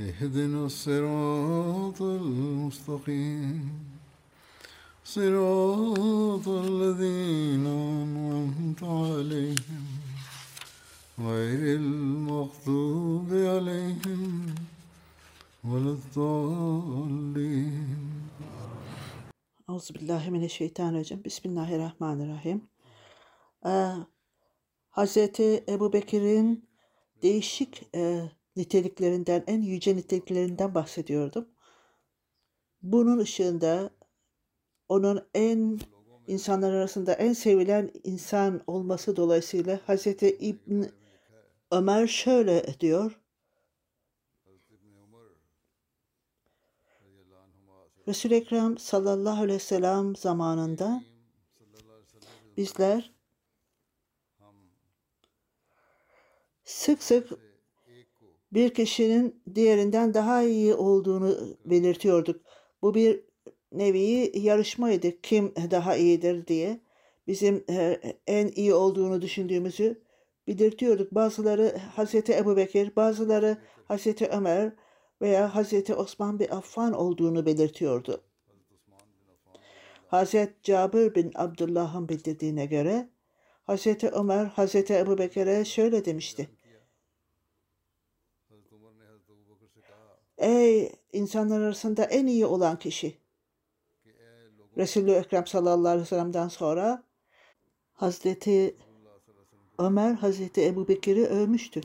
اهدنا الصراط المستقيم صراط الذين أنعمت عليهم غير المغضوب عليهم ولا الضالين Euzubillahimineşşeytanirracim. Bismillahirrahmanirrahim. Ee, Hazreti Ebu Bekir'in değişik e, niteliklerinden, en yüce niteliklerinden bahsediyordum. Bunun ışığında onun en insanlar arasında en sevilen insan olması dolayısıyla Hazreti İbn Ömer şöyle diyor. Resul-i Ekrem sallallahu aleyhi ve sellem zamanında bizler sık sık bir kişinin diğerinden daha iyi olduğunu belirtiyorduk. Bu bir nevi yarışmaydı. Kim daha iyidir diye. Bizim e, en iyi olduğunu düşündüğümüzü belirtiyorduk. Bazıları Hazreti Ebu Bekir, bazıları Hazreti Ömer veya Hazreti Osman bin Affan olduğunu belirtiyordu. Hazreti Cabir bin Abdullah'ın bildirdiğine göre Hazreti Ömer Hazreti Ebu Bekir'e şöyle demişti. Ey insanlar arasında en iyi olan kişi. Resulü Ekrem sallallahu aleyhi ve sellem'den sonra Hazreti Ömer Hazreti Ebu Bekir'i övmüştü.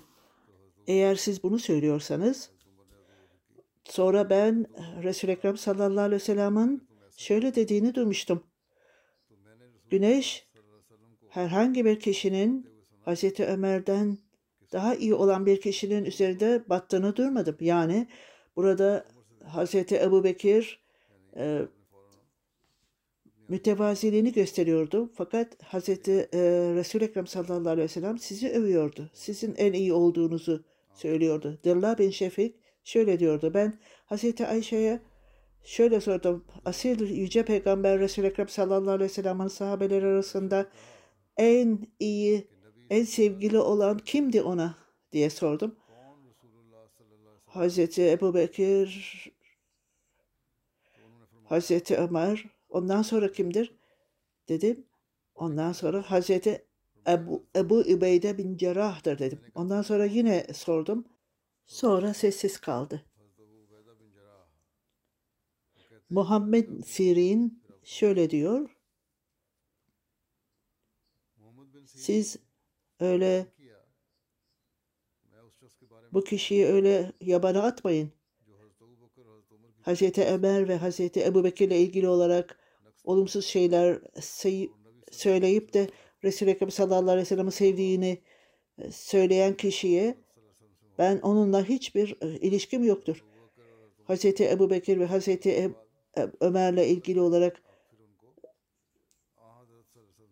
Eğer siz bunu söylüyorsanız sonra ben Resul-i Ekrem sallallahu aleyhi ve sellem'in şöyle dediğini duymuştum. Güneş herhangi bir kişinin Hazreti Ömer'den daha iyi olan bir kişinin üzerinde battığını durmadım. Yani burada Hazreti Ebu Bekir e, mütevaziliğini gösteriyordu. Fakat Hazreti e, Resul-i Ekrem sallallahu aleyhi ve sellem sizi övüyordu. Sizin en iyi olduğunuzu söylüyordu. Dırla bin Şefik şöyle diyordu. Ben Hazreti Ayşe'ye şöyle sordum. Asil Yüce Peygamber Resul-i Ekrem sallallahu aleyhi ve sellem'in sahabeleri arasında en iyi, en sevgili olan kimdi ona diye sordum. Hazreti Ebu Bekir, Hazreti Ömer, ondan sonra kimdir? Dedim. Ondan sonra Hazreti Ebu, Ebu Übeyde bin Cerrah'dır dedim. Ondan sonra yine sordum. Sonra sessiz kaldı. Muhammed Sirin şöyle diyor. Siz öyle bu kişiyi öyle yabana atmayın. Hazreti Ömer ve Hazreti Ebu Bekir ile ilgili olarak olumsuz şeyler söyleyip de Resul-i Ekrem sallallahu aleyhi ve sellem'i sevdiğini söyleyen kişiye ben onunla hiçbir ilişkim yoktur. Hazreti Ebu Bekir ve Hazreti Ömer'le ilgili olarak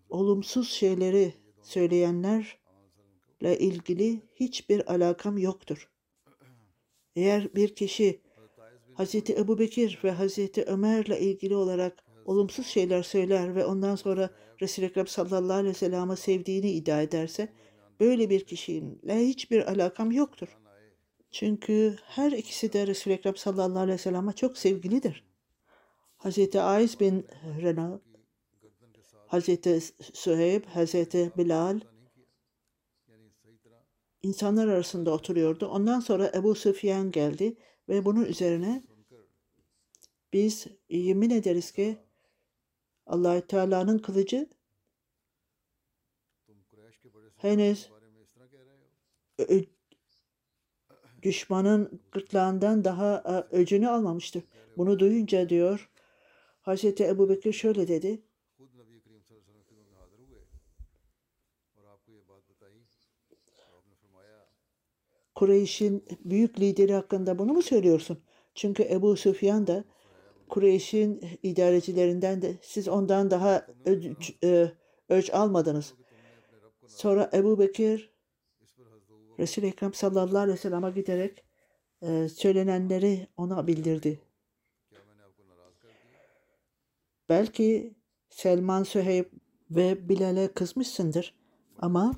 olumsuz şeyleri söyleyenlerle ilgili hiçbir alakam yoktur. Eğer bir kişi Hazreti Ebu Bekir ve Hazreti Ömer'le ilgili olarak olumsuz şeyler söyler ve ondan sonra Resul-i Ekrem sallallahu aleyhi ve sellem'i sevdiğini iddia ederse böyle bir kişiyle hiçbir alakam yoktur. Çünkü her ikisi de Resul-i Ekrem sallallahu aleyhi ve sellem'e çok sevgilidir. Hazreti Aiz bin Rena, Hazreti Süheyb, Hazreti Bilal insanlar arasında oturuyordu. Ondan sonra Ebu Süfyan geldi ve bunun üzerine biz yemin ederiz ki Allahü Teala'nın kılıcı henüz düşmanın gırtlağından daha e, öcünü almamıştır. Bunu duyunca diyor Hazreti Ebu Bekir şöyle dedi. Kureyş'in büyük lideri hakkında bunu mu söylüyorsun? Çünkü Ebu Süfyan da Kureyş'in idarecilerinden de siz ondan daha öç, e, ölç almadınız. Sonra Ebu Bekir Resul-i Ekrem sallallahu aleyhi ve sellem'e giderek e, söylenenleri ona bildirdi. Belki Selman, Süheyb ve Bilal'e kızmışsındır ama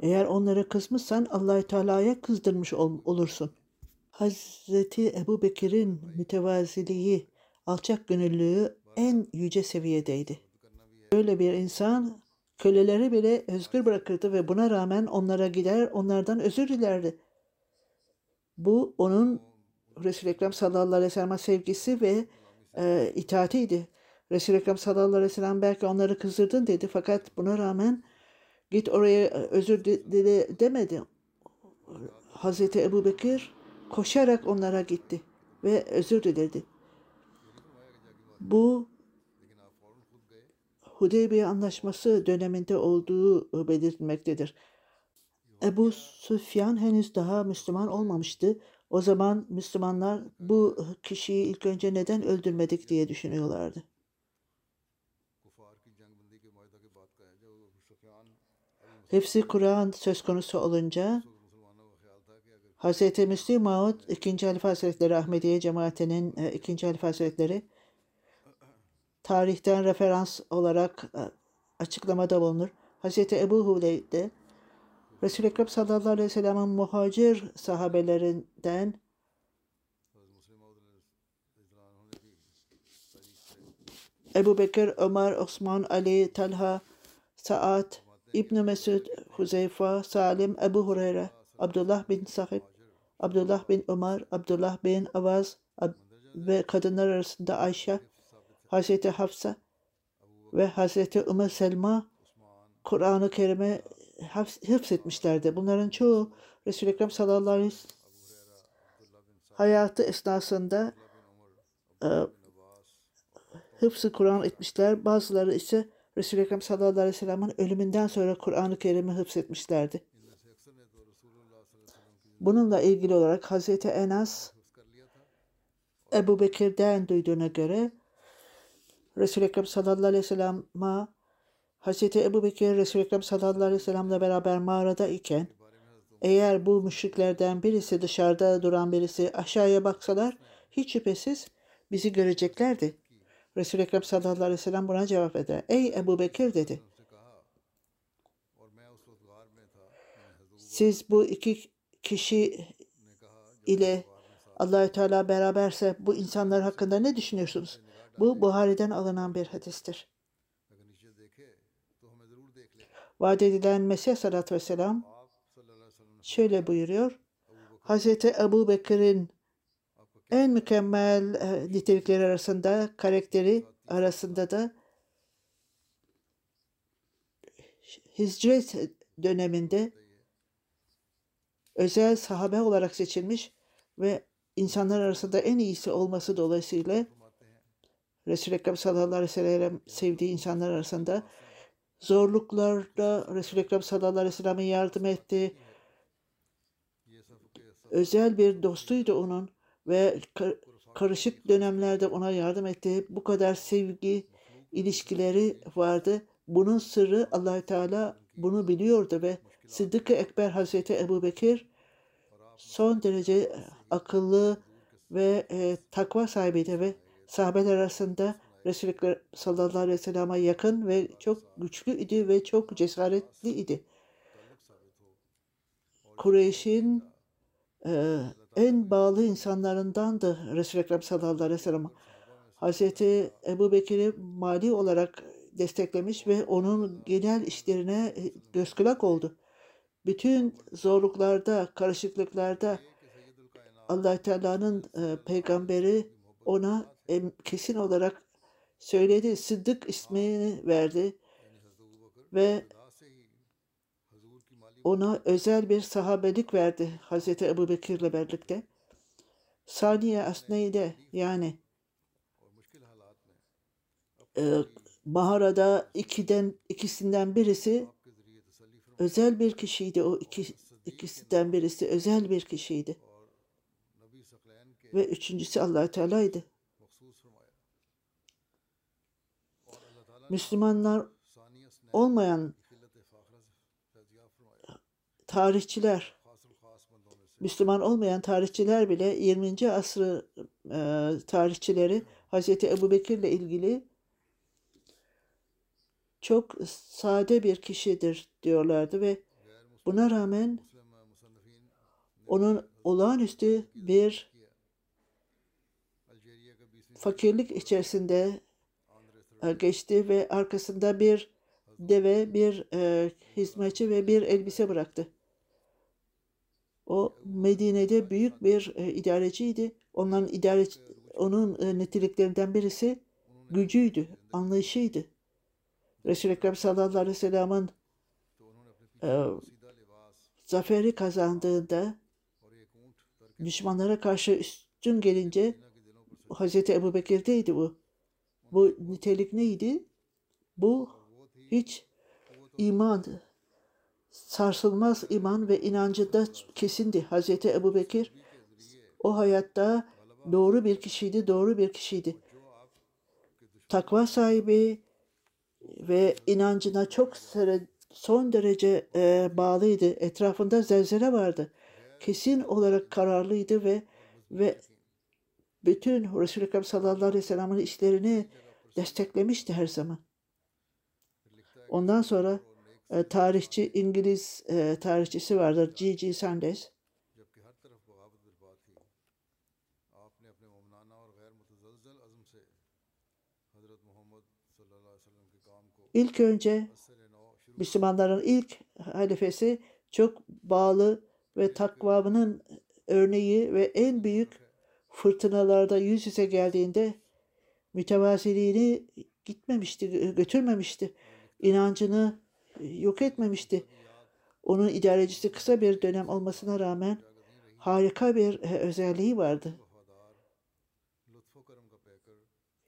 eğer onlara kızmışsan allah Teala'ya kızdırmış ol- olursun. Hazreti Ebu Bekir'in mütevaziliği, alçak gönüllülüğü en yüce seviyedeydi. Böyle bir insan köleleri bile özgür bırakırdı ve buna rağmen onlara gider onlardan özür dilerdi. Bu onun Resul-i Ekrem sallallahu aleyhi ve sellem'e sevgisi ve e, itaatiydi. Resul-i Ekrem sallallahu aleyhi ve sellem belki onları kızdırdın dedi fakat buna rağmen Git oraya e, özür dile demedi. Hazreti Ebu Bekir koşarak onlara gitti ve özür diledi. Bu Hudeybiye Anlaşması döneminde olduğu e, belirtilmektedir. Ebu Süfyan henüz daha Müslüman olmamıştı. O zaman Müslümanlar bu kişiyi ilk önce neden öldürmedik diye düşünüyorlardı. Hepsi Kur'an söz konusu olunca Hz. Müslim Maud 2. Halife Hazretleri Ahmediye cemaatinin e, 2. Halife Hazretleri tarihten referans olarak e, açıklamada bulunur. Hz. Ebu Huley de Resul-i Ekrem sallallahu aleyhi ve sellem'in muhacir sahabelerinden Ebu Bekir, Ömer, Osman, Ali, Talha, Saad, İbn Mesud, Huzeyfa, Salim, Ebu Hureyre, Abdullah bin Sahib, Abdullah bin Ömer, Abdullah bin Avaz Ab- ve kadınlar arasında Ayşe, Hazreti Hafsa ve Hazreti Ümmü Selma Kur'an-ı Kerim'i hafz- hıfzetmişlerdi. Bunların çoğu Resul-i Ekrem sallallahu aleyhi ve sellem hayatı esnasında e, hıfzı Kur'an etmişler. Bazıları ise Resul-i Ekrem sallallahu aleyhi ve sellem'in ölümünden sonra Kur'an-ı Kerim'i hıfzetmişlerdi. Bununla ilgili olarak Hazreti Enas Ebu Bekir'den duyduğuna göre Resul-i Ekrem sallallahu aleyhi ve sellem'e Hazreti Ebu Bekir Resul-i Ekrem sallallahu aleyhi ve sellem'le beraber mağarada iken eğer bu müşriklerden birisi dışarıda duran birisi aşağıya baksalar hiç şüphesiz bizi göreceklerdi. Resul-i Ekrem sallallahu aleyhi ve sellem buna cevap eder. Ey Ebu Bekir dedi. Siz bu iki kişi ile Allahü Teala beraberse bu insanlar hakkında ne düşünüyorsunuz? Bu Buhari'den alınan bir hadistir. Vaat edilen Mesih sallallahu aleyhi ve sellem şöyle buyuruyor. Hazreti Ebu Bekir'in en mükemmel e, nitelikleri arasında, karakteri arasında da hicret döneminde özel sahabe olarak seçilmiş ve insanlar arasında en iyisi olması dolayısıyla Resul-i Ekrem sallallahu aleyhi ve sevdiği insanlar arasında zorluklarda Resul-i Ekrem sallallahu aleyhi ve sellem'e yardım etti. Özel bir dostuydu onun ve kar- karışık dönemlerde ona yardım etti. Bu kadar sevgi ilişkileri vardı. Bunun sırrı allah Teala bunu biliyordu ve Sıddık-ı Ekber Hazreti Ebu Bekir son derece akıllı ve e, takva sahibiydi ve sahabeler arasında Resulü sallallahu aleyhi ve sellem'e yakın ve çok güçlü idi ve çok cesaretli idi. Kureyş'in e, en bağlı insanlarındandı Resul-i Ekrem sallallahu aleyhi ve sellem. Hazreti Ebu Bekir'i mali olarak desteklemiş ve onun genel işlerine e, göz kulak oldu. Bütün zorluklarda, karışıklıklarda allah Teala'nın e, peygamberi ona em, kesin olarak söyledi. Sıddık ismini verdi ve ona özel bir sahabelik verdi Hz. Ebu Bekir'le birlikte. Saniye Asney'de yani e, mağarada ikiden, ikisinden birisi özel bir kişiydi. O iki, ikisinden birisi özel bir kişiydi. Ve üçüncüsü allah Teala'ydı. Müslümanlar olmayan tarihçiler, Müslüman olmayan tarihçiler bile 20. asrı e, tarihçileri Hz. Ebu Bekir ile ilgili çok sade bir kişidir diyorlardı ve buna rağmen onun olağanüstü bir fakirlik içerisinde e, geçti ve arkasında bir deve, bir e, hizmetçi ve bir elbise bıraktı. O Medine'de büyük bir e, idareciydi. Onların idare onun e, niteliklerinden birisi gücüydü, anlayışıydı. Resul-i Ekrem sallallahu aleyhi ve sellem'in e, zaferi kazandığında düşmanlara karşı üstün gelince Hz. Ebu Bekir'deydi bu. Bu nitelik neydi? Bu hiç iman sarsılmaz iman ve inancında kesindi. Hazreti Ebu Bekir o hayatta doğru bir kişiydi, doğru bir kişiydi. Takva sahibi ve inancına çok son derece e, bağlıydı. Etrafında zelzele vardı. Kesin olarak kararlıydı ve ve bütün Resul-i Ekrem sallallahu aleyhi ve sellem'in işlerini desteklemişti her zaman. Ondan sonra ee, tarihçi İngiliz e, tarihçisi vardır G.G. Sanders. İlk önce Müslümanların ilk halifesi çok bağlı ve takvamının örneği ve en büyük fırtınalarda yüz yüze geldiğinde mütevaziliğini gitmemişti, götürmemişti. İnancını yok etmemişti. Onun idarecisi kısa bir dönem olmasına rağmen harika bir e, özelliği vardı.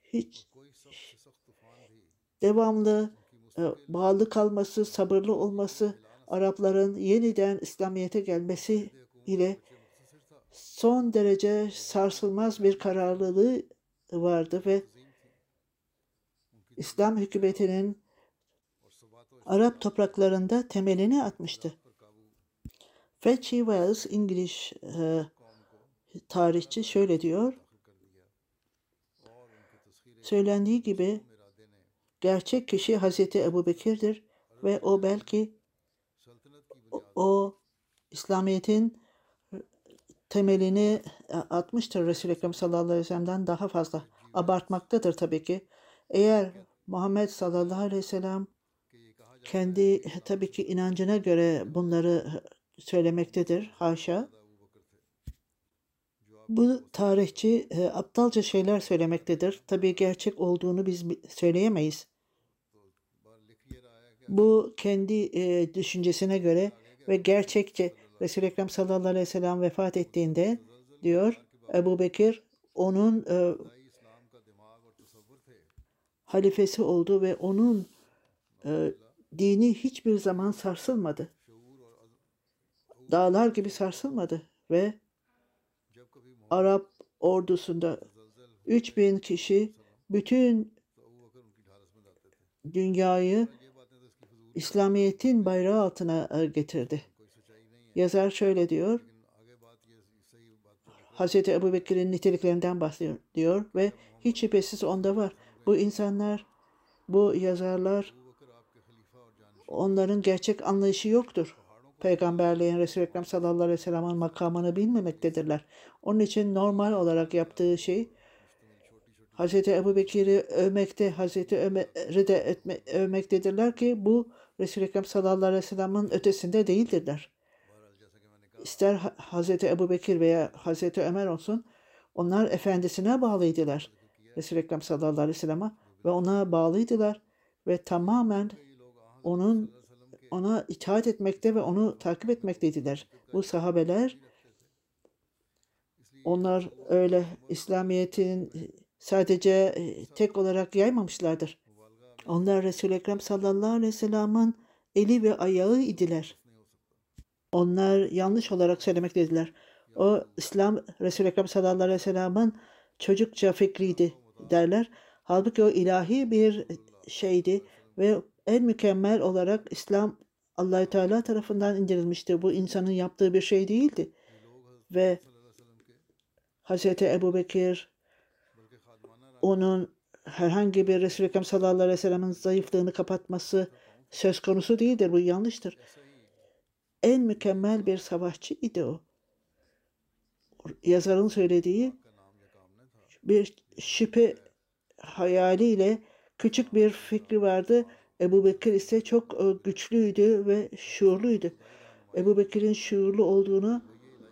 Hiç devamlı e, bağlı kalması, sabırlı olması, Arapların yeniden İslamiyet'e gelmesi ile son derece sarsılmaz bir kararlılığı vardı ve İslam hükümetinin Arap topraklarında temelini atmıştı. Fetchy Wells İngiliz e, tarihçi şöyle diyor. Söylendiği gibi gerçek kişi Hazreti Ebu Bekir'dir ve o belki o, o İslamiyet'in temelini e, atmıştır Resul-i Ekrem sallallahu aleyhi ve sellem'den daha fazla. Abartmaktadır tabii ki. Eğer Muhammed sallallahu aleyhi ve sellem kendi tabii ki inancına göre bunları söylemektedir. Haşa. Bu tarihçi aptalca şeyler söylemektedir. Tabii gerçek olduğunu biz söyleyemeyiz. Bu kendi e, düşüncesine göre ve gerçekçe Resul-i Ekrem sallallahu aleyhi ve sellem vefat ettiğinde diyor Ebu Bekir onun e, halifesi oldu ve onun e, dini hiçbir zaman sarsılmadı. Dağlar gibi sarsılmadı ve Arap ordusunda 3000 kişi bütün dünyayı İslamiyet'in bayrağı altına e, getirdi. Yazar şöyle diyor. Hz. Ebu Bekir'in niteliklerinden bahsediyor diyor ve hiç şüphesiz onda var. Bu insanlar, bu yazarlar onların gerçek anlayışı yoktur. Peygamberliğin Resulü Ekrem sallallahu aleyhi ve sellem'in makamını bilmemektedirler. Onun için normal olarak yaptığı şey Hz. Ebu Bekir'i övmekte, Hz. Ömer'i de etme, övmektedirler ki bu Resul-i Ekrem sallallahu aleyhi ve sellem'in ötesinde değildirler. İster Hz. Ebu Bekir veya Hz. Ömer olsun onlar efendisine bağlıydılar. Resul-i Ekrem sallallahu aleyhi ve sellem'e ve ona bağlıydılar ve tamamen onun ona itaat etmekte ve onu takip etmekteydiler. Bu sahabeler onlar öyle İslamiyet'in sadece e, tek olarak yaymamışlardır. Onlar Resul-i Ekrem sallallahu aleyhi ve sellem'in eli ve ayağı idiler. Onlar yanlış olarak söylemekteydiler. O İslam Resul-i Ekrem sallallahu aleyhi ve sellem'in çocukça fikriydi derler. Halbuki o ilahi bir şeydi ve en mükemmel olarak İslam Allahü Teala tarafından indirilmişti. Bu insanın yaptığı bir şey değildi. Ve Hazreti Ebu Bekir onun herhangi bir Resul-i Ekrem sallallahu aleyhi ve sellem'in zayıflığını kapatması söz konusu değildir. Bu yanlıştır. En mükemmel bir savaşçı idi o. Yazarın söylediği bir şüphe hayaliyle küçük bir fikri vardı. Ebu Bekir ise çok e, güçlüydü ve şuurluydu. Ebu Bekir'in şuurlu olduğunu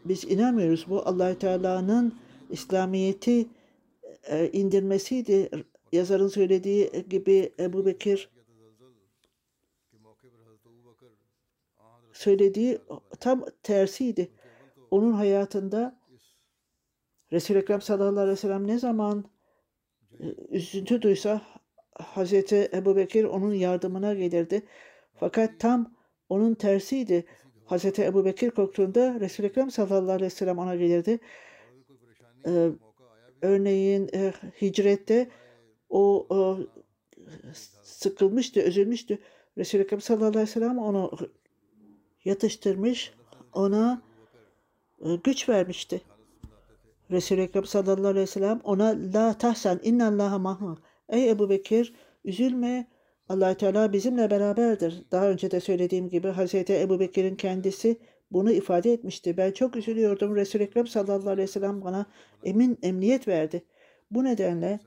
biz inanmıyoruz. Bu Allahü Teala'nın İslamiyet'i e, indirmesiydi. Yazarın söylediği gibi Ebu Bekir söylediği tam tersiydi. Onun hayatında Resul-i Ekrem sallallahu aleyhi ve sellem ne zaman e, üzüntü duysa Hazreti Ebu Bekir onun yardımına gelirdi. Fakat tam onun tersiydi. Hazreti Ebu Bekir korktuğunda Resul-i Ekrem sallallahu aleyhi ve sellem ona gelirdi. Ee, örneğin e, hicrette o, o sıkılmıştı, üzülmüştü. Resul-i Ekrem sallallahu aleyhi ve sellem onu yatıştırmış, ona e, güç vermişti. Resul-i Ekrem sallallahu aleyhi ve sellem ona la tahsen innallaha mahma. Ey Ebu Bekir üzülme allah Teala bizimle beraberdir. Daha önce de söylediğim gibi Hazreti Ebu Bekir'in kendisi bunu ifade etmişti. Ben çok üzülüyordum. Resul-i Ekrem sallallahu aleyhi ve sellem bana emin emniyet verdi. Bu nedenle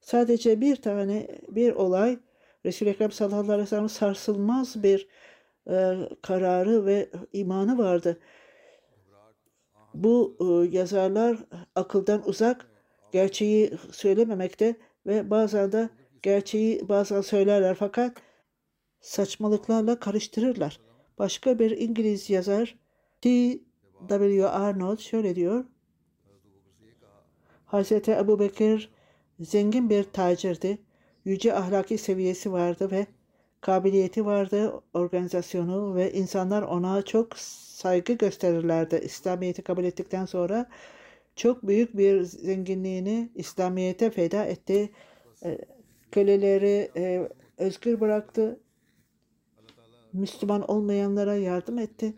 sadece bir tane bir olay Resul-i Ekrem sallallahu aleyhi ve sellem sarsılmaz bir e, kararı ve imanı vardı. Bu e, yazarlar akıldan uzak, gerçeği söylememekte ve bazen de gerçeği bazen söylerler fakat saçmalıklarla karıştırırlar. Başka bir İngiliz yazar T. W. Arnold şöyle diyor. Hazreti Ebu Bekir zengin bir tacirdi. Yüce ahlaki seviyesi vardı ve kabiliyeti vardı, organizasyonu ve insanlar ona çok saygı gösterirlerdi. İslamiyet'i kabul ettikten sonra çok büyük bir zenginliğini İslamiyet'e feda etti. E, köleleri e, özgür bıraktı. Müslüman olmayanlara yardım etti.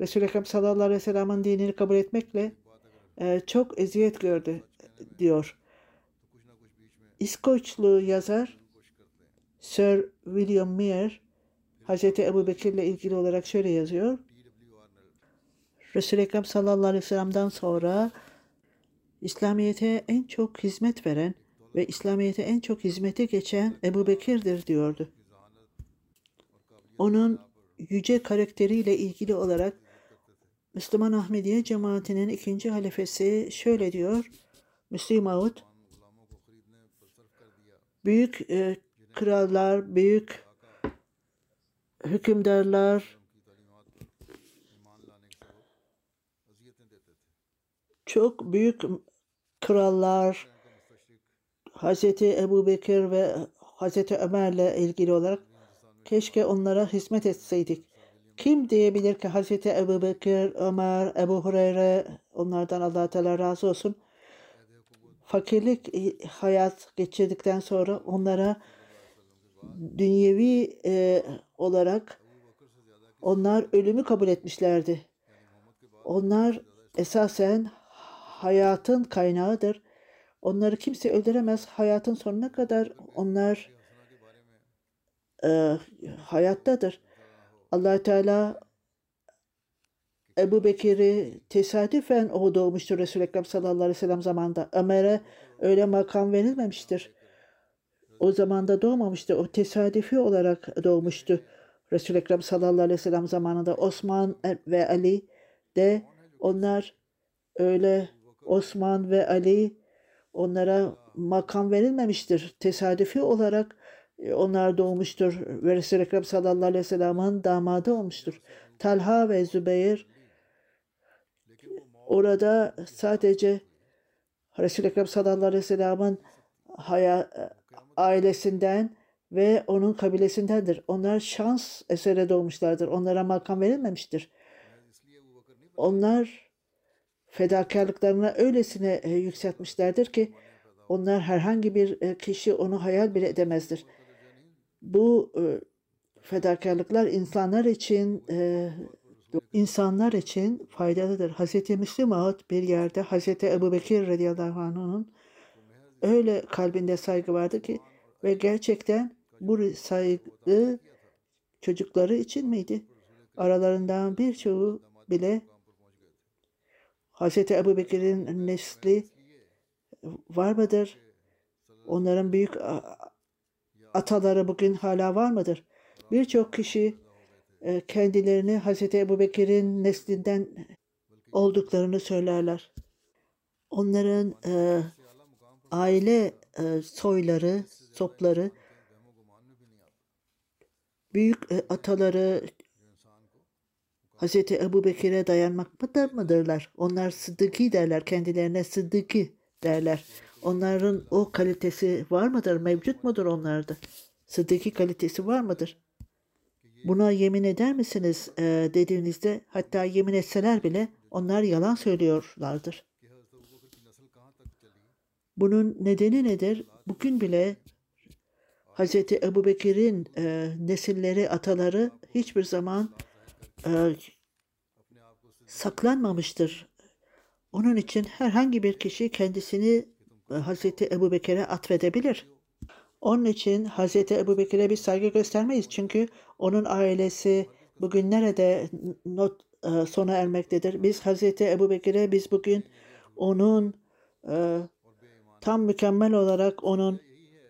Resul-i Ekrem sallallahu aleyhi ve sellem'in dinini kabul etmekle e, çok eziyet gördü diyor. İskoçlu yazar Sir William Muir Hazreti Ebu Bekir ile ilgili olarak şöyle yazıyor. Resul-i Ekrem sallallahu aleyhi ve sellem'den sonra İslamiyet'e en çok hizmet veren ve İslamiyet'e en çok hizmete geçen Ebu Bekir'dir diyordu. Onun yüce karakteriyle ilgili olarak Müslüman Ahmediye cemaatinin ikinci halifesi şöyle diyor. Müslim Ağud, büyük e, krallar, büyük hükümdarlar çok büyük krallar Hazreti Ebu Bekir ve Hazreti Ömer'le ilgili olarak keşke onlara hizmet etseydik. Kim diyebilir ki Hazreti Ebu Bekir, Ömer, Ebu Hureyre onlardan allah Teala razı olsun. Fakirlik hayat geçirdikten sonra onlara dünyevi e, olarak onlar ölümü kabul etmişlerdi. Onlar esasen hayatın kaynağıdır. Onları kimse öldüremez. Hayatın sonuna kadar onlar e, hayattadır. allah Teala Ebu Bekir'i tesadüfen o doğmuştur Resul-i Ekrem sallallahu aleyhi ve sellem zamanında. Ömer'e öyle makam verilmemiştir. O zamanda doğmamıştı. O tesadüfi olarak doğmuştu. Resul-i Ekrem sallallahu aleyhi ve sellem zamanında Osman ve Ali de onlar öyle Osman ve Ali onlara makam verilmemiştir. Tesadüfi olarak e, onlar doğmuştur ve Resul-i Ekrem sallallahu aleyhi ve sellem'in damadı olmuştur. Talha ve Zübeyir orada sadece Resul-i Ekrem sallallahu aleyhi ve sellem'in haya, ailesinden ve onun kabilesindendir. Onlar şans esere doğmuşlardır. Onlara makam verilmemiştir. Onlar fedakarlıklarına öylesine e, yükseltmişlerdir ki onlar herhangi bir e, kişi onu hayal bile edemezdir. Bu e, fedakarlıklar insanlar için insanlar için faydalıdır. Hz. Müslim Ağut bir yerde Hz. Ebu Bekir radıyallahu anh'ın öyle kalbinde saygı vardı ki ve gerçekten bu saygı çocukları için miydi? Aralarından birçoğu bile Hz. Ebu Bekir'in nesli var mıdır? Onların büyük ataları bugün hala var mıdır? Birçok kişi e, kendilerini Hz. Ebu Bekir'in neslinden olduklarını söylerler. Onların e, aile e, soyları, sopları, büyük e, ataları Hz. Ebu Bekir'e dayanmakta mıdırlar? Onlar sıddıki derler, kendilerine sıddıki derler. Onların o kalitesi var mıdır? Mevcut mudur onlarda? Sıddıki kalitesi var mıdır? Buna yemin eder misiniz e, dediğinizde hatta yemin etseler bile onlar yalan söylüyorlardır. Bunun nedeni nedir? Bugün bile Hz. Ebu Bekir'in e, nesilleri, ataları hiçbir zaman e, saklanmamıştır. Onun için herhangi bir kişi kendisini e, Hz. Ebu Bekir'e atfedebilir. Onun için Hz. Ebu Bekir'e bir saygı göstermeyiz. Çünkü onun ailesi bugün nerede not e, sona ermektedir. Biz Hz. Ebu Bekir'e biz bugün onun e, tam mükemmel olarak onun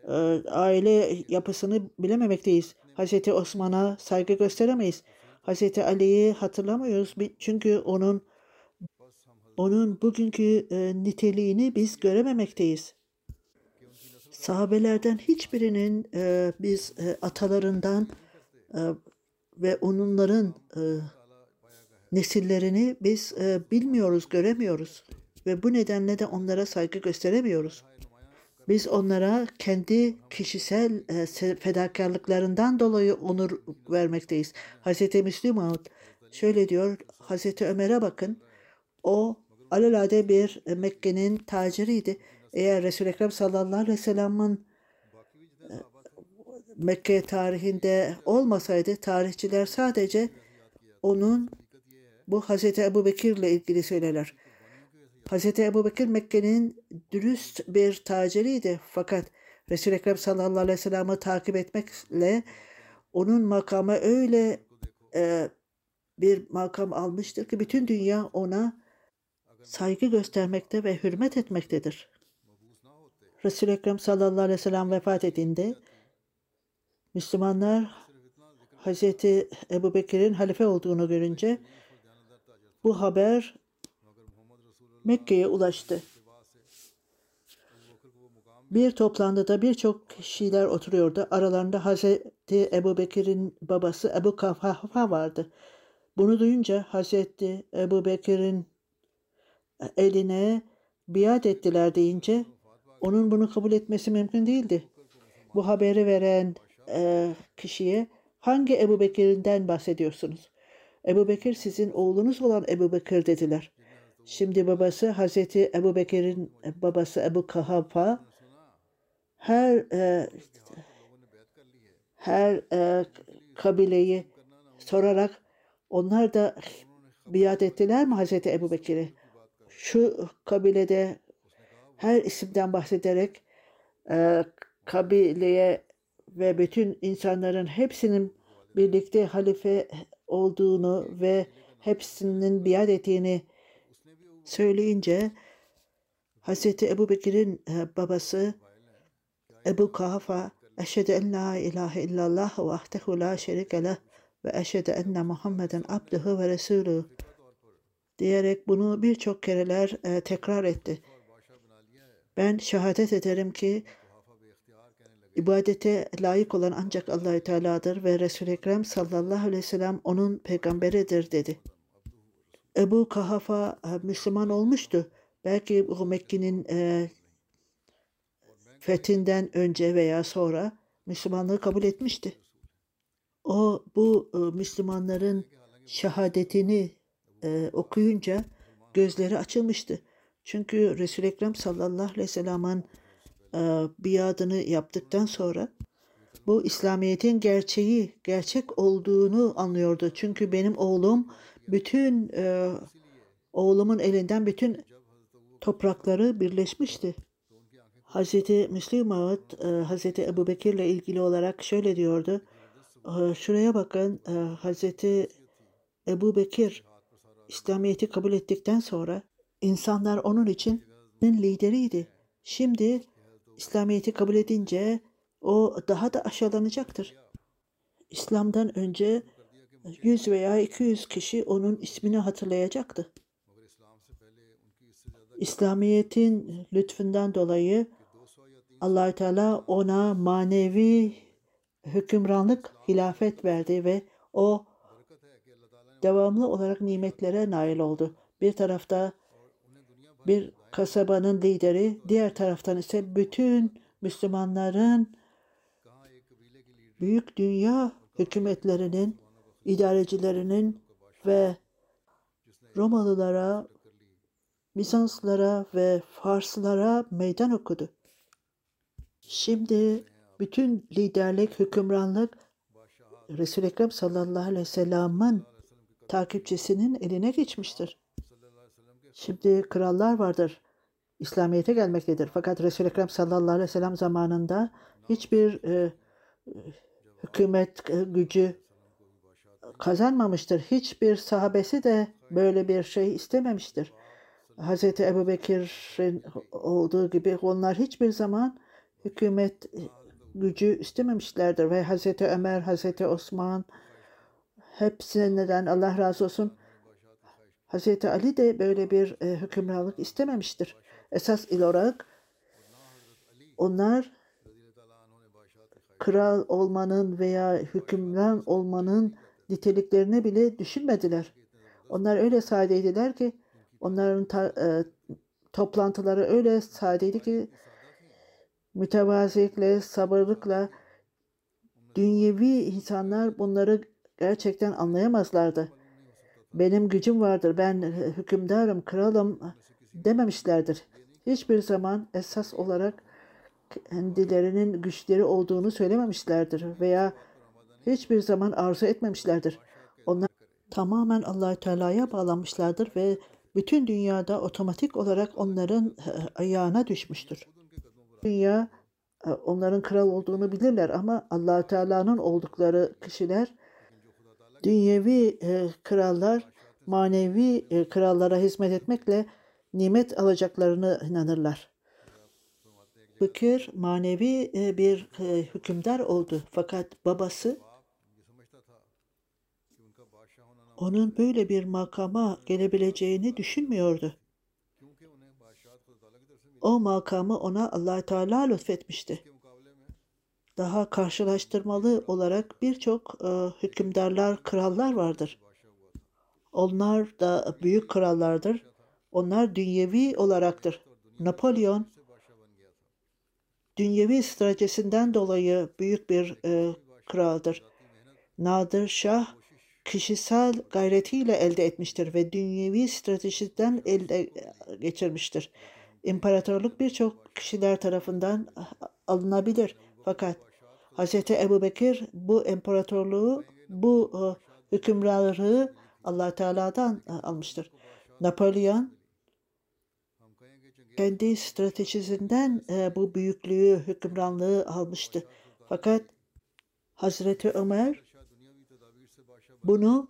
e, aile yapısını bilememekteyiz. Hz. Osman'a saygı gösteremeyiz. Hz. Ali'yi hatırlamıyoruz. Çünkü onun onun bugünkü e, niteliğini biz görememekteyiz. Sahabelerden hiçbirinin e, biz e, atalarından e, ve onların e, nesillerini biz e, bilmiyoruz, göremiyoruz. Ve bu nedenle de onlara saygı gösteremiyoruz. Biz onlara kendi kişisel e, fedakarlıklarından dolayı onur vermekteyiz. Hz. Müslüm Ağut şöyle diyor, Hz. Ömer'e bakın, o alelade bir Mekke'nin taciriydi. Eğer Resul-i Ekrem sallallahu aleyhi ve sellem'in e, Mekke tarihinde olmasaydı tarihçiler sadece onun bu Hz. Ebu Bekir ile ilgili söylerler. Hz. Ebu Bekir Mekke'nin dürüst bir taciriydi. Fakat Resul-i Ekrem sallallahu aleyhi ve sellem'i takip etmekle onun makamı öyle e, bir makam almıştır ki bütün dünya ona saygı göstermekte ve hürmet etmektedir. Resul-i Ekrem sallallahu aleyhi ve sellem vefat edinde Müslümanlar Hz. Ebu Bekir'in halife olduğunu görünce bu haber Mekke'ye ulaştı. Bir toplantıda birçok kişiler oturuyordu. Aralarında Hazreti Ebu Bekir'in babası Ebu Kafafa vardı. Bunu duyunca Hazreti Ebu Bekir'in eline biat ettiler deyince onun bunu kabul etmesi mümkün değildi. Bu haberi veren e, kişiye hangi Ebu Bekir'inden bahsediyorsunuz? Ebu Bekir sizin oğlunuz olan Ebu Bekir dediler. Şimdi babası Hazreti Ebu Bekir'in babası Ebu Kahafa her e, her e, kabileyi sorarak onlar da biat ettiler mi Hazreti Ebu Bekir'e? Şu kabilede her isimden bahsederek e, kabileye ve bütün insanların hepsinin birlikte halife olduğunu ve hepsinin biat ettiğini söyleyince Hz. Ebu Bekir'in e, babası Ebu Kahafa Eşhedü en la ilahe illallah ve ahdehu la şerike leh ve eşhedü enne Muhammeden abduhu ve resulü diyerek bunu birçok kereler e, tekrar etti. Ben şehadet ederim ki ibadete layık olan ancak Allahü Teala'dır ve Resul-i Ekrem sallallahu aleyhi ve sellem onun peygamberidir dedi. Ebu Kahafa e, Müslüman olmuştu. Belki Mekke'nin e, fethinden önce veya sonra Müslümanlığı kabul etmişti. O bu e, Müslümanların şehadetini e, okuyunca gözleri açılmıştı. Çünkü Resul-i Ekrem sallallahu aleyhi ve sellem'in e, biadını yaptıktan sonra bu İslamiyet'in gerçeği, gerçek olduğunu anlıyordu. Çünkü benim oğlum bütün e, oğlumun elinden bütün toprakları birleşmişti. Hazreti Müslim Maud, e, Hazreti Ebu Bekir ile ilgili olarak şöyle diyordu. E, şuraya bakın, e, Hazreti Ebu Bekir İslamiyet'i kabul ettikten sonra insanlar onun için lideriydi. Şimdi İslamiyet'i kabul edince o daha da aşağılanacaktır. İslam'dan önce 100 veya 200 kişi onun ismini hatırlayacaktı. İslamiyet'in lütfundan dolayı allah Teala ona manevi hükümranlık, hilafet verdi ve o devamlı olarak nimetlere nail oldu. Bir tarafta bir kasabanın lideri, diğer taraftan ise bütün Müslümanların büyük dünya hükümetlerinin, idarecilerinin ve Romalılara, Bizanslara ve Farslara meydan okudu. Şimdi bütün liderlik, hükümranlık Resul-i Ekrem sallallahu aleyhi ve sellem'in takipçisinin eline geçmiştir. Şimdi krallar vardır. İslamiyet'e gelmektedir. Fakat Resul-i Ekrem sallallahu aleyhi ve sellem zamanında hiçbir e, hükümet e, gücü kazanmamıştır. Hiçbir sahabesi de böyle bir şey istememiştir. Hz. Ebu Bekir'in olduğu gibi onlar hiçbir zaman hükümet gücü istememişlerdir. Ve Hz. Ömer, Hz. Osman hepsinden Allah razı olsun Hz. Ali de böyle bir e, hükümranlık istememiştir. Esas olarak onlar kral olmanın veya hükümran olmanın niteliklerini bile düşünmediler. Onlar öyle sadeydiler ki onların ta, e, toplantıları öyle sadeydi ki mütevazilikle, sabırlıkla dünyevi insanlar bunları gerçekten anlayamazlardı. Benim gücüm vardır, ben hükümdarım, kralım dememişlerdir. Hiçbir zaman esas olarak kendilerinin güçleri olduğunu söylememişlerdir veya hiçbir zaman arzu etmemişlerdir. Onlar tamamen allah Teala'ya bağlanmışlardır ve bütün dünyada otomatik olarak onların ayağına düşmüştür. Dünya onların kral olduğunu bilirler ama allah Teala'nın oldukları kişiler dünyevi e, krallar manevi e, krallara hizmet etmekle nimet alacaklarını inanırlar. Bekir manevi e, bir e, hükümdar oldu fakat babası onun böyle bir makama gelebileceğini düşünmüyordu. O makamı ona allah Teala lütfetmişti. Daha karşılaştırmalı olarak birçok e, hükümdarlar, krallar vardır. Onlar da büyük krallardır. Onlar dünyevi olaraktır. Napolyon dünyevi stratejisinden dolayı büyük bir e, kraldır. Nadir Şah kişisel gayretiyle elde etmiştir ve dünyevi stratejiden elde geçirmiştir. İmparatorluk birçok kişiler tarafından alınabilir. Fakat Hz. Ebu Bekir bu imparatorluğu, bu e, hükümranlığı allah Teala'dan e, almıştır. Napolyon kendi stratejisinden e, bu büyüklüğü, hükümranlığı almıştı. Fakat Hazreti Ömer bunu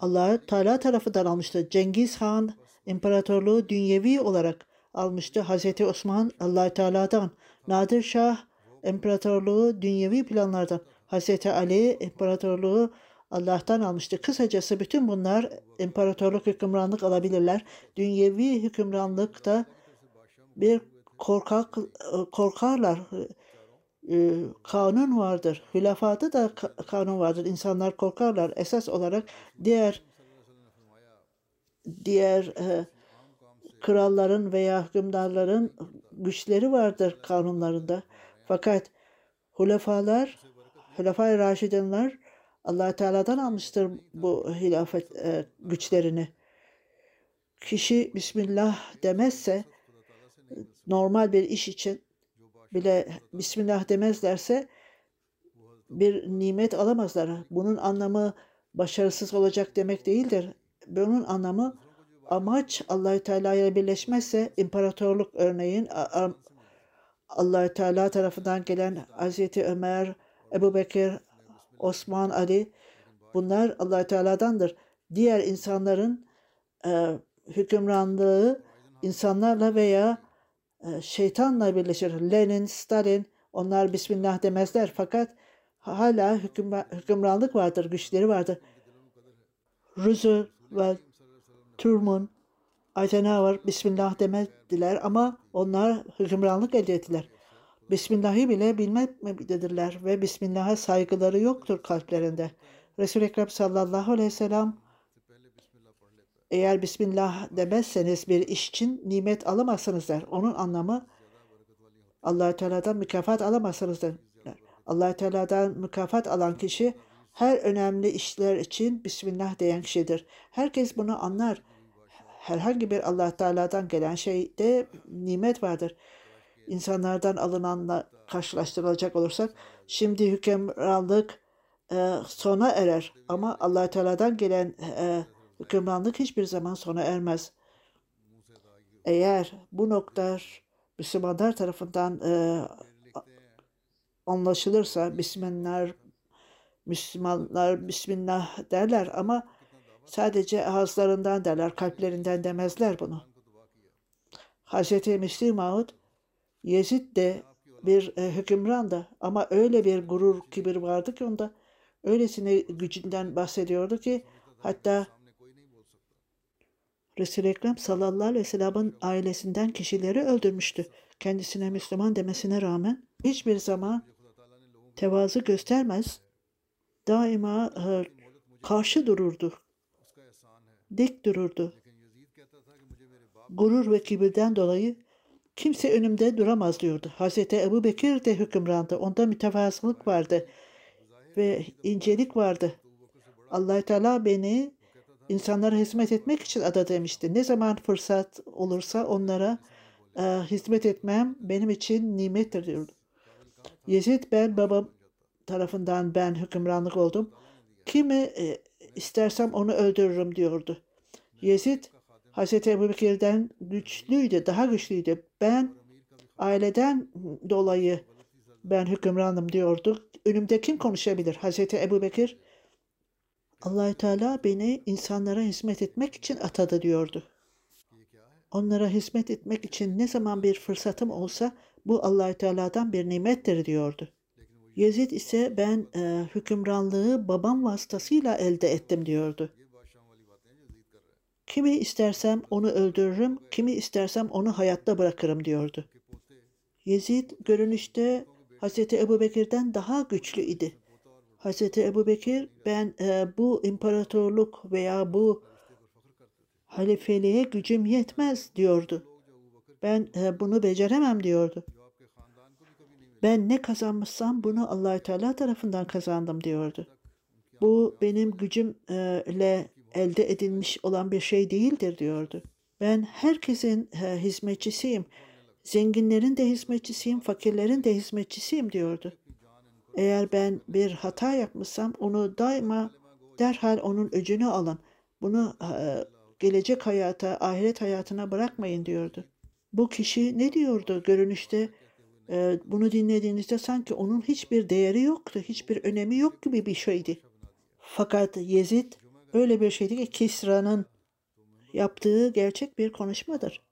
Allah Teala tarafından almıştı. Cengiz Han imparatorluğu dünyevi olarak almıştı. Hazreti Osman Allah Teala'dan. Nadir Şah imparatorluğu dünyevi planlardan. Hazreti Ali imparatorluğu Allah'tan almıştı. Kısacası bütün bunlar imparatorluk hükümranlık alabilirler. Dünyevi hükümranlıkta bir korkak korkarlar. Ee, kanun vardır. Hülafada da ka- kanun vardır. İnsanlar korkarlar. Esas olarak diğer diğer e, kralların veya hükümdarların güçleri vardır kanunlarında. Fakat hulefalar, hulefai raşidinler allah Teala'dan almıştır bu hilafet e, güçlerini. Kişi Bismillah demezse normal bir iş için bile Bismillah demezlerse bir nimet alamazlar. Bunun anlamı başarısız olacak demek değildir. Bunun anlamı amaç Allahü Teala ile birleşmezse imparatorluk örneğin Allahü Teala tarafından gelen Hazreti Ömer, Ebu Bekir, Osman, Ali bunlar Allahü Teala'dandır. Diğer insanların e, hükümranlığı insanlarla veya şeytanla birleşir. Lenin, Stalin onlar Bismillah demezler fakat hala hüküm, hükümranlık vardır, güçleri vardır. Roosevelt, Truman, Eisenhower Bismillah demediler ama onlar hükümranlık elde ettiler. Bismillah'ı bile bilmektedirler ve Bismillah'a saygıları yoktur kalplerinde. Resul-i Ekrem sallallahu aleyhi ve sellem eğer Bismillah demezseniz bir iş için nimet alamazsınız der. Onun anlamı allah Teala'dan mükafat alamazsınız der. allah Teala'dan mükafat alan kişi her önemli işler için Bismillah diyen kişidir. Herkes bunu anlar. Herhangi bir allah Teala'dan gelen şeyde nimet vardır. İnsanlardan alınanla karşılaştırılacak olursak şimdi hükümranlık e, sona erer ama allah Teala'dan gelen e, hükümranlık hiçbir zaman sona ermez. Eğer bu nokta Müslümanlar tarafından e, anlaşılırsa Bismillah Müslümanlar Bismillah derler ama sadece ağızlarından derler, kalplerinden demezler bunu. Hz. Müslim Maud Yezid de bir e, hükümrandı ama öyle bir gurur, kibir vardı ki onda öylesine gücünden bahsediyordu ki hatta Resul-i Ekrem sallallahu aleyhi ve sellem'in ailesinden kişileri öldürmüştü. Kendisine Müslüman demesine rağmen hiçbir zaman tevazu göstermez, daima e, karşı dururdu, dik dururdu. Gurur ve kibirden dolayı kimse önümde duramaz diyordu. Hazreti Ebu Bekir de hükümrandı. Onda mütevazılık vardı ve incelik vardı. allah Teala beni insanlara hizmet etmek için ada demişti. Ne zaman fırsat olursa onlara e, hizmet etmem benim için nimettir diyordu. Yezid ben babam tarafından ben hükümranlık oldum. Kimi e, istersem onu öldürürüm diyordu. Yezid Hazreti Ebu Bekir'den güçlüydü, daha güçlüydü. Ben aileden dolayı ben hükümranım diyordu. Önümde kim konuşabilir? Hazreti Ebu Bekir allah Teala beni insanlara hizmet etmek için atadı diyordu. Onlara hizmet etmek için ne zaman bir fırsatım olsa bu allah Teala'dan bir nimettir diyordu. Yezid ise ben e, hükümranlığı babam vasıtasıyla elde ettim diyordu. Kimi istersem onu öldürürüm, kimi istersem onu hayatta bırakırım diyordu. Yezid görünüşte Hz. Ebu Bekir'den daha güçlü idi. Hz. Ebu Bekir ben e, bu imparatorluk veya bu halifeliğe gücüm yetmez diyordu. Ben e, bunu beceremem diyordu. Ben ne kazanmışsam bunu allah Teala tarafından kazandım diyordu. Bu benim gücümle elde edilmiş olan bir şey değildir diyordu. Ben herkesin e, hizmetçisiyim. Zenginlerin de hizmetçisiyim, fakirlerin de hizmetçisiyim diyordu. Eğer ben bir hata yapmışsam onu daima derhal onun öcünü alın. Bunu e, gelecek hayata, ahiret hayatına bırakmayın diyordu. Bu kişi ne diyordu görünüşte? E, bunu dinlediğinizde sanki onun hiçbir değeri yoktu, hiçbir önemi yok gibi bir şeydi. Fakat Yezid öyle bir şeydi ki Kisra'nın yaptığı gerçek bir konuşmadır.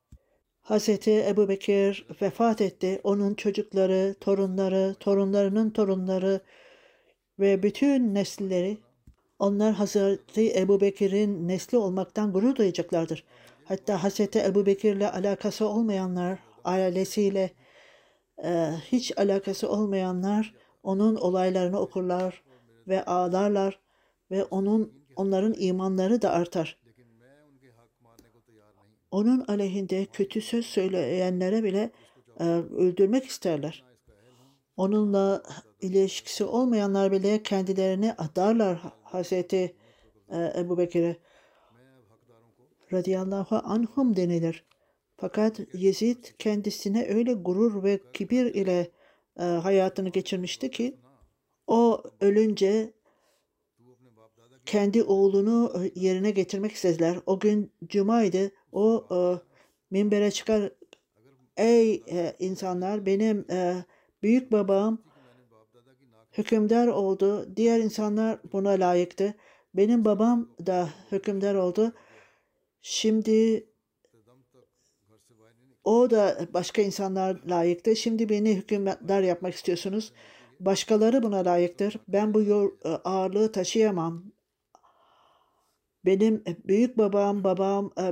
Hazreti Ebu Bekir vefat etti. Onun çocukları, torunları, torunlarının torunları ve bütün nesilleri Onlar Hazreti Ebu Bekir'in nesli olmaktan gurur duyacaklardır. Hatta Hazreti Ebu Bekir'le alakası olmayanlar, ailesiyle e, hiç alakası olmayanlar onun olaylarını okurlar ve ağlarlar ve onun onların imanları da artar. Onun aleyhinde kötü söz söyleyenlere bile e, öldürmek isterler. Onunla ilişkisi olmayanlar bile kendilerini adarlar Hazreti e, Ebu Bekir'e. Radiyallahu anhum denilir. Fakat Yezid kendisine öyle gurur ve kibir ile e, hayatını geçirmişti ki o ölünce kendi oğlunu e, yerine getirmek istediler. O gün cumaydı. O e, minbere çıkar ey e, insanlar benim e, büyük babam hükümdar oldu. Diğer insanlar buna layıktı. Benim babam da hükümdar oldu. Şimdi o da başka insanlar layıktı. Şimdi beni hükümdar yapmak istiyorsunuz. Başkaları buna layıktır. Ben bu yor- e, ağırlığı taşıyamam. Benim büyük babam, babam e,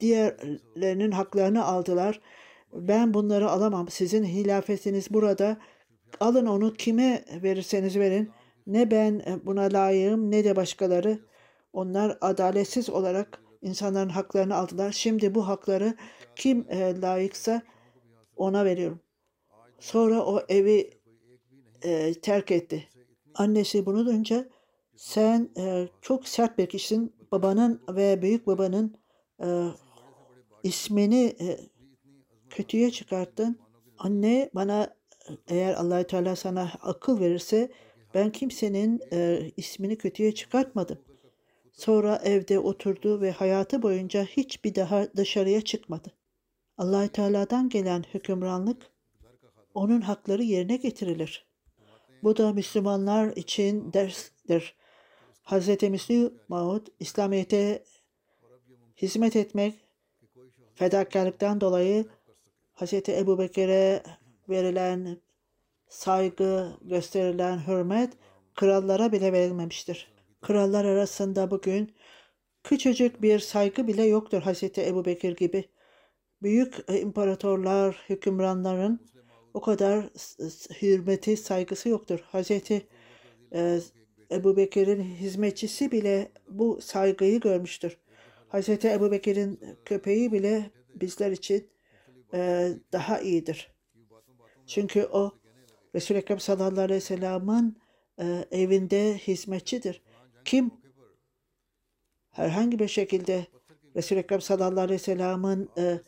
diğerlerinin haklarını aldılar. Ben bunları alamam. Sizin hilafetiniz burada. Alın onu kime verirseniz verin. Ne ben e, buna layığım ne de başkaları. Onlar adaletsiz olarak insanların haklarını aldılar. Şimdi bu hakları kim e, layıksa ona veriyorum. Sonra o evi e, terk etti. Annesi bunu duyunca sen e, çok sert bir kişisin. Babanın ve büyük babanın e, ismini e, kötüye çıkarttın. Anne bana eğer allah Teala sana akıl verirse ben kimsenin e, ismini kötüye çıkartmadım. Sonra evde oturdu ve hayatı boyunca hiçbir daha dışarıya çıkmadı. allah Teala'dan gelen hükümranlık onun hakları yerine getirilir. Bu da Müslümanlar için derstir. Hz. Müslü Maud, İslamiyet'e hizmet etmek, fedakarlıktan dolayı Hz. Ebu Bekir'e verilen saygı, gösterilen hürmet krallara bile verilmemiştir. Krallar arasında bugün küçücük bir saygı bile yoktur Hz. Ebu Bekir gibi. Büyük imparatorlar, hükümranların o kadar hürmeti, saygısı yoktur. Hz. Ebu Bekir'in hizmetçisi bile bu saygıyı görmüştür. Hz. Ebu Bekir'in köpeği bile bizler için e, daha iyidir. Çünkü o Resul-i Ekrem sallallahu aleyhi ve sellem'in e, evinde hizmetçidir. Kim herhangi bir şekilde Resul-i Ekrem sallallahu aleyhi ve sellem'in e,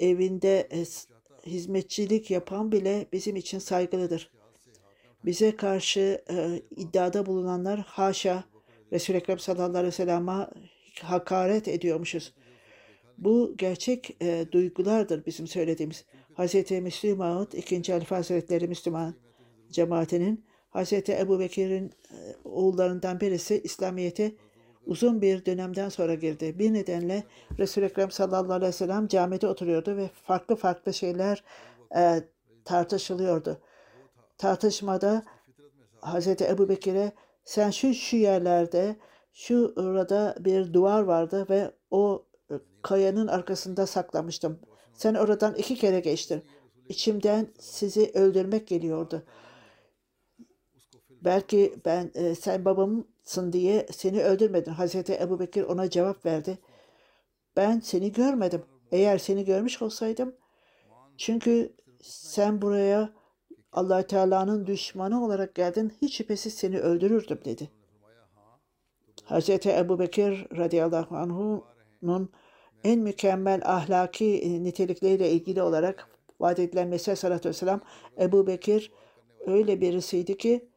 evinde e, hizmetçilik yapan bile bizim için saygılıdır. Bize karşı e, iddiada bulunanlar haşa Resul-i Ekrem sallallahu aleyhi ve sellem'e hakaret ediyormuşuz. Bu gerçek e, duygulardır bizim söylediğimiz. Hz. Müslim Maud, 2. Halife Hazretleri Müslüman cemaatinin Hz. Ebu Bekir'in e, oğullarından birisi İslamiyet'e uzun bir dönemden sonra girdi. Bir nedenle Resul-i Ekrem sallallahu aleyhi ve sellem camide oturuyordu ve farklı farklı şeyler e, tartışılıyordu. Tartışmada Hz. Ebu Bekir'e sen şu şu yerlerde şu orada bir duvar vardı ve o e, kayanın arkasında saklamıştım. Sen oradan iki kere geçtin. İçimden sizi öldürmek geliyordu. Belki ben e, sen babamsın diye seni öldürmedim. Hazreti Ebu Bekir ona cevap verdi. Ben seni görmedim. Eğer seni görmüş olsaydım çünkü sen buraya allah Teala'nın düşmanı olarak geldin. Hiç şüphesiz seni öldürürdüm dedi. Hazreti Ebu Bekir radıyallahu anh'un en mükemmel ahlaki e, nitelikleriyle ilgili olarak vaat edilen Mesih sallallahu vesselam Ebu Bekir öyle birisiydi ki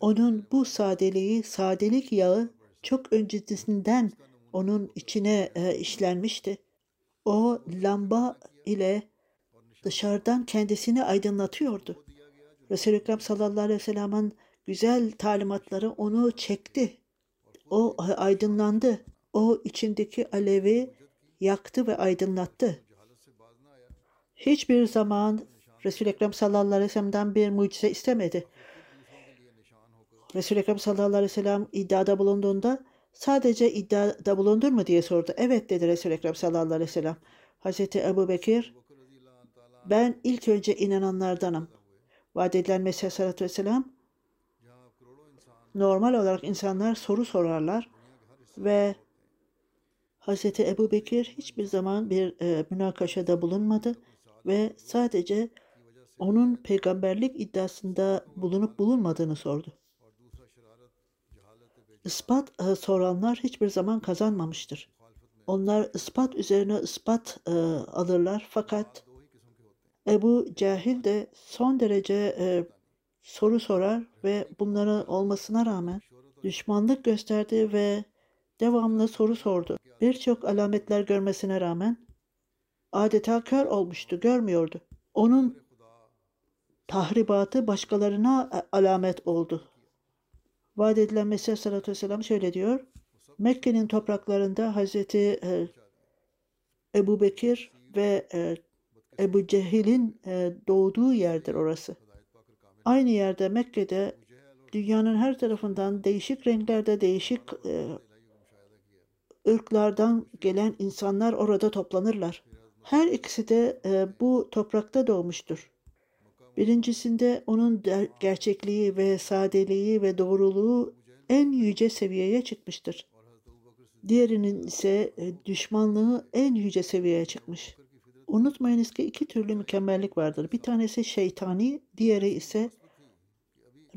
onun bu sadeliği, sadelik yağı çok öncesinden onun içine e, işlenmişti. O lamba ile dışarıdan kendisini aydınlatıyordu. Resul-i Ekrem sallallahu aleyhi ve sellem'in güzel talimatları onu çekti. O aydınlandı. O içindeki alevi yaktı ve aydınlattı. Hiçbir zaman Resul-i Ekrem sallallahu aleyhi ve sellem'den bir mucize istemedi. Resul-i Ekrem sallallahu aleyhi ve sellem iddiada bulunduğunda sadece iddiada bulundun mu diye sordu. Evet dedi Resul-i Ekrem sallallahu aleyhi ve sellem. Hazreti Ebu Bekir ben ilk önce inananlardanım. Vaat edilen Mesih sallallahu vesselam normal olarak insanlar soru sorarlar ve Hazreti Ebu Bekir hiçbir zaman bir e, münakaşada bulunmadı ve sadece onun peygamberlik iddiasında bulunup bulunmadığını sordu. Ispat e, soranlar hiçbir zaman kazanmamıştır. Onlar ispat üzerine ispat e, alırlar fakat Ebu Cahil de son derece e, soru sorar ve bunların olmasına rağmen düşmanlık gösterdi ve devamlı soru sordu. Birçok alametler görmesine rağmen adeta kör olmuştu, görmüyordu. Onun tahribatı başkalarına alamet oldu. Vaat edilen Mesih sallallahu vesselam şöyle diyor. Mekke'nin topraklarında Hazreti e, Ebu Bekir ve e, Ebu Cehil'in e, doğduğu yerdir orası. Aynı yerde Mekke'de dünyanın her tarafından değişik renklerde değişik e, ırklardan gelen insanlar orada toplanırlar. Her ikisi de e, bu toprakta doğmuştur. Birincisinde onun gerçekliği ve sadeliği ve doğruluğu en yüce seviyeye çıkmıştır. Diğerinin ise e, düşmanlığı en yüce seviyeye çıkmış. Unutmayınız ki iki türlü mükemmellik vardır. Bir tanesi şeytani, diğeri ise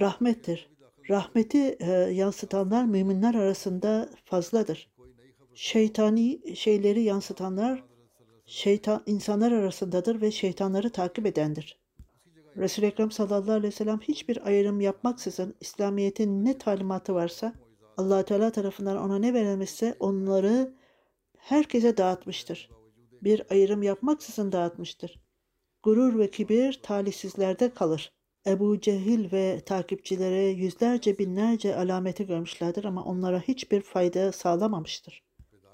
rahmettir. Rahmeti e, yansıtanlar müminler arasında fazladır. Şeytani şeyleri yansıtanlar şeytan insanlar arasındadır ve şeytanları takip edendir. Resul-i Ekrem sallallahu aleyhi ve sellem hiçbir ayrım yapmaksızın İslamiyet'in ne talimatı varsa allah Teala tarafından ona ne verilmişse onları herkese dağıtmıştır. Bir ayrım yapmaksızın dağıtmıştır. Gurur ve kibir talihsizlerde kalır. Ebu Cehil ve takipçileri yüzlerce binlerce alameti görmüşlerdir ama onlara hiçbir fayda sağlamamıştır.